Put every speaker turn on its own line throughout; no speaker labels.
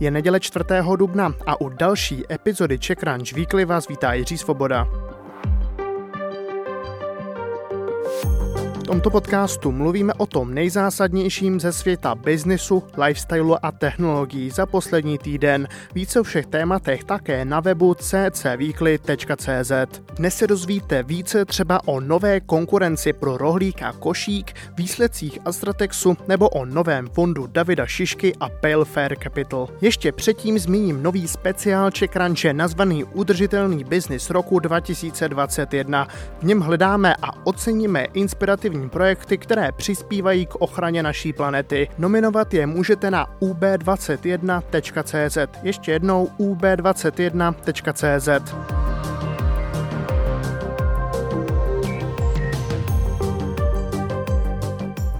Je neděle 4. dubna a u další epizody Czech Crunch Weekly vás vítá Jiří Svoboda. Tomto podcastu mluvíme o tom nejzásadnějším ze světa biznisu, lifestylu a technologií za poslední týden. Více o všech tématech také na webu ccweekly.cz. Dnes se dozvíte více třeba o nové konkurenci pro rohlík a košík, výsledcích Astratexu nebo o novém fondu Davida Šišky a Pale Fair Capital. Ještě předtím zmíním nový speciál Čekranče nazvaný Udržitelný biznis roku 2021. V něm hledáme a oceníme inspirativní kreativní projekty, které přispívají k ochraně naší planety. Nominovat je můžete na ub21.cz. Ještě jednou ub21.cz.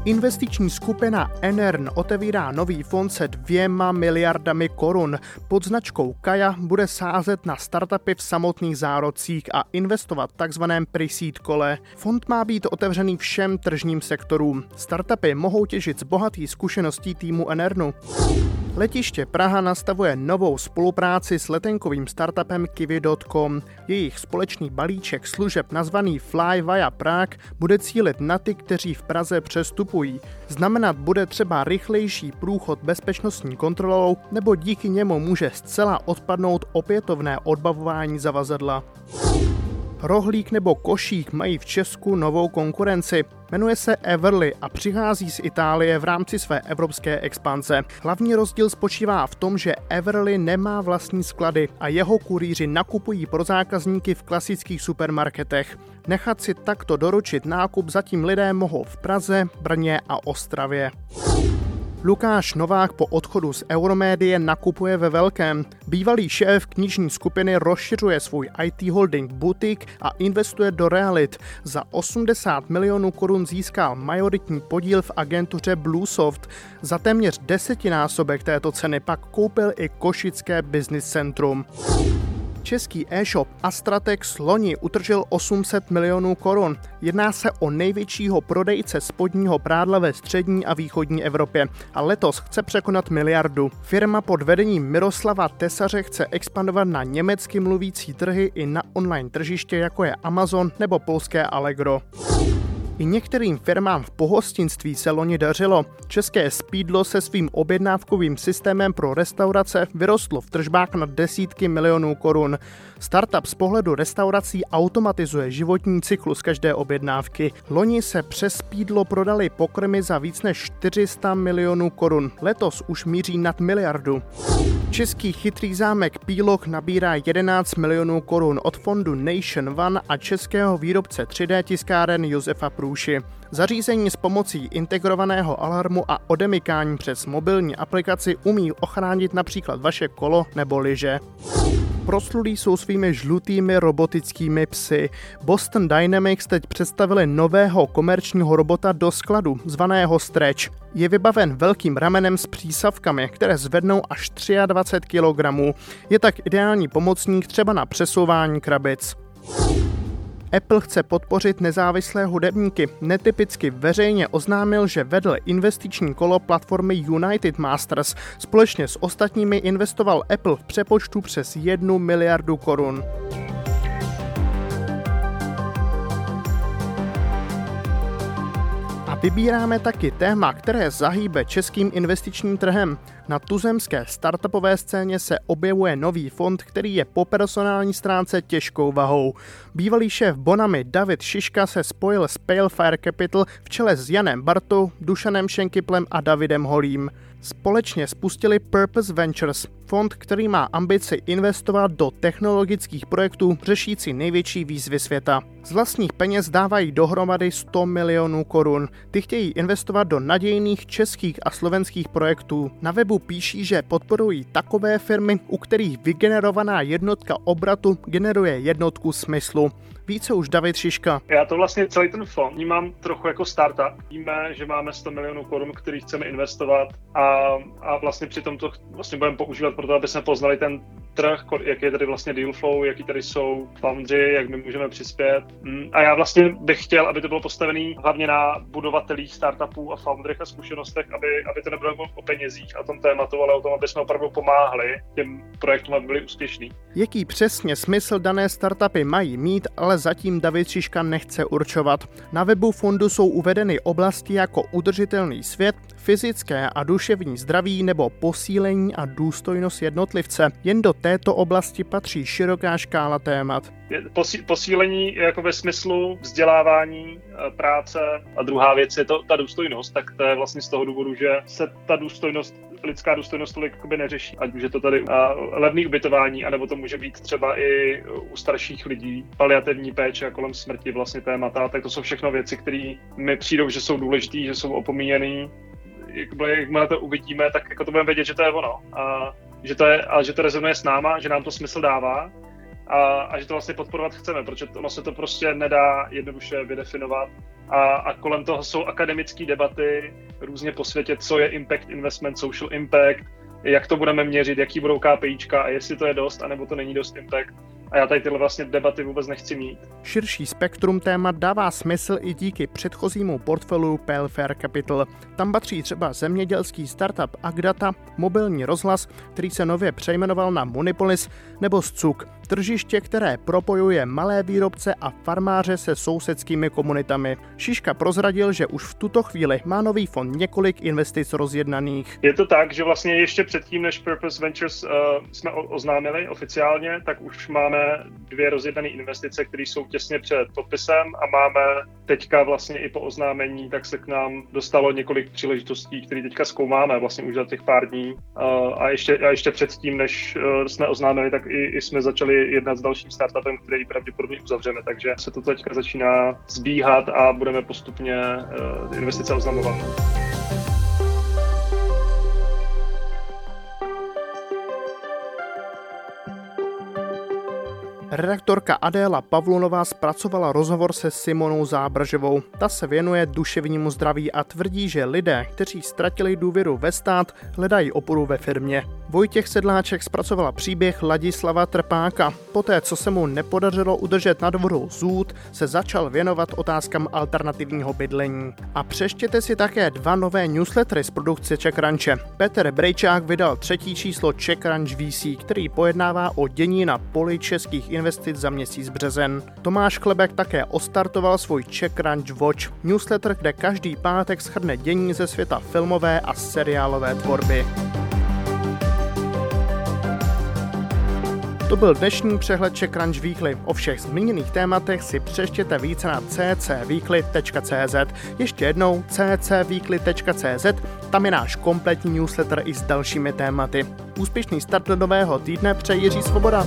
Investiční skupina Enern otevírá nový fond se dvěma miliardami korun. Pod značkou Kaja bude sázet na startupy v samotných zárodcích a investovat v takzvaném pre-seed kole. Fond má být otevřený všem tržním sektorům. Startupy mohou těžit z bohatých zkušeností týmu Enernu. Letiště Praha nastavuje novou spolupráci s letenkovým startupem Kiwi.com. Jejich společný balíček služeb nazvaný Fly via Prague bude cílit na ty, kteří v Praze přestupují. Znamenat bude třeba rychlejší průchod bezpečnostní kontrolou nebo díky němu může zcela odpadnout opětovné odbavování zavazadla. Rohlík nebo košík mají v Česku novou konkurenci. Jmenuje se Everly a přichází z Itálie v rámci své evropské expanze. Hlavní rozdíl spočívá v tom, že Everly nemá vlastní sklady a jeho kurýři nakupují pro zákazníky v klasických supermarketech. Nechat si takto doručit nákup zatím lidé mohou v Praze, Brně a Ostravě. Lukáš Novák po odchodu z Euromédie nakupuje ve velkém. Bývalý šéf knižní skupiny rozšiřuje svůj IT holding Butik a investuje do realit. Za 80 milionů korun získal majoritní podíl v agentuře Bluesoft. Za téměř desetinásobek této ceny pak koupil i Košické business centrum. Český e-shop Astratex loni utržil 800 milionů korun. Jedná se o největšího prodejce spodního prádla ve střední a východní Evropě a letos chce překonat miliardu. Firma pod vedením Miroslava Tesaře chce expandovat na německy mluvící trhy i na online tržiště jako je Amazon nebo polské Allegro. I některým firmám v pohostinství se loni dařilo. České Speedlo se svým objednávkovým systémem pro restaurace vyrostlo v tržbách na desítky milionů korun. Startup z pohledu restaurací automatizuje životní cyklus každé objednávky. Loni se přes Speedlo prodali pokrmy za víc než 400 milionů korun. Letos už míří nad miliardu. Český chytrý zámek Pílok nabírá 11 milionů korun od fondu Nation One a českého výrobce 3D tiskáren Josefa Průši. Zařízení s pomocí integrovaného alarmu a odemykání přes mobilní aplikaci umí ochránit například vaše kolo nebo lyže. Proslulí jsou svými žlutými robotickými psy. Boston Dynamics teď představili nového komerčního robota do skladu, zvaného Stretch. Je vybaven velkým ramenem s přísavkami, které zvednou až 23 kg. Je tak ideální pomocník třeba na přesouvání krabic. Apple chce podpořit nezávislé hudebníky. Netypicky veřejně oznámil, že vedl investiční kolo platformy United Masters. Společně s ostatními investoval Apple v přepočtu přes 1 miliardu korun. Vybíráme taky téma, které zahýbe českým investičním trhem. Na tuzemské startupové scéně se objevuje nový fond, který je po personální stránce těžkou vahou. Bývalý šéf Bonami David Šiška se spojil s Pale Fire Capital v čele s Janem Bartou, Dušanem Šenkyplem a Davidem Holím. Společně spustili Purpose Ventures, fond, který má ambici investovat do technologických projektů řešící největší výzvy světa. Z vlastních peněz dávají dohromady 100 milionů korun. Ty chtějí investovat do nadějných českých a slovenských projektů. Na webu píší, že podporují takové firmy, u kterých vygenerovaná jednotka obratu generuje jednotku smyslu. Více už David Šiška.
Já to vlastně celý ten fond vnímám trochu jako startup. Víme, že máme 100 milionů korun, který chceme investovat a, a vlastně přitom to vlastně budeme používat pro to, aby jsme poznali ten trh, jak je tady vlastně deal flow, jaký tady jsou foundry, jak my můžeme přispět. Mm, a já vlastně bych chtěl, aby to bylo postavené hlavně na budovatelích startupů a founderech a zkušenostech, aby, aby to nebylo o penězích a tom tématu, ale o tom, aby jsme opravdu pomáhali těm projektům, aby byli úspěšní.
Jaký přesně smysl dané startupy mají mít, ale zatím David Šiška nechce určovat. Na webu fondu jsou uvedeny oblasti jako udržitelný svět, fyzické a duševní zdraví nebo posílení a důstojnost jednotlivce. Jen do této oblasti patří široká škála témat.
Posílení jako ve smyslu vzdělávání, e, práce a druhá věc je to ta důstojnost, tak to je vlastně z toho důvodu, že se ta důstojnost, lidská důstojnost tolik neřeší. Ať už je to tady levný ubytování, anebo to může být třeba i u starších lidí, paliativní péče a kolem smrti vlastně témata, tak to jsou všechno věci, které mi přijdou, že jsou důležité, že jsou opomíjené jakmile to uvidíme, tak jako to budeme vědět, že to je ono. A že to, je, a že to rezonuje s náma, že nám to smysl dává a, a že to vlastně podporovat chceme, protože ono se to prostě nedá jednoduše vydefinovat. A, a kolem toho jsou akademické debaty různě po světě, co je impact investment, social impact, jak to budeme měřit, jaký budou KPIčka a jestli to je dost, anebo to není dost impact. A já tady tyhle vlastně debaty vůbec nechci mít.
Širší spektrum témat dává smysl i díky předchozímu portfoliu Pelfair Capital. Tam patří třeba zemědělský startup Agdata, mobilní rozhlas, který se nově přejmenoval na Monipolis, nebo Scuk, tržiště, které propojuje malé výrobce a farmáře se sousedskými komunitami. Šiška prozradil, že už v tuto chvíli má nový fond několik investic rozjednaných.
Je to tak, že vlastně ještě předtím, než Purpose Ventures uh, jsme oznámili oficiálně, tak už máme dvě rozjednané investice, které jsou těsně před podpisem a máme teďka vlastně i po oznámení, tak se k nám dostalo několik příležitostí, které teďka zkoumáme vlastně už za těch pár dní. A ještě, a ještě předtím, než uh, jsme oznámili, tak i, i jsme začali jednat s dalším startupem, který pravděpodobně uzavřeme, takže se to teďka začíná zbíhat a budeme postupně uh, investice oznamovat.
Redaktorka Adéla Pavlunová zpracovala rozhovor se Simonou Zábržovou. Ta se věnuje duševnímu zdraví a tvrdí, že lidé, kteří ztratili důvěru ve stát, hledají oporu ve firmě. Vojtěch Sedláček zpracovala příběh Ladislava Trpáka. Poté, co se mu nepodařilo udržet nad vodou zůd, se začal věnovat otázkám alternativního bydlení. A přeštěte si také dva nové newslettery z produkce Czech Ranche. Petr Brejčák vydal třetí číslo Czech Ranch VC, který pojednává o dění na poli českých investic za měsíc březen. Tomáš Klebek také ostartoval svůj Czech Ranch Watch, newsletter, kde každý pátek schrne dění ze světa filmové a seriálové tvorby. To byl dnešní přehled Czech Crunch Weekly. O všech zmíněných tématech si přeštěte více na ccweekly.cz. Ještě jednou ccweekly.cz, tam je náš kompletní newsletter i s dalšími tématy. Úspěšný start do nového týdne přeji Jiří Svoboda.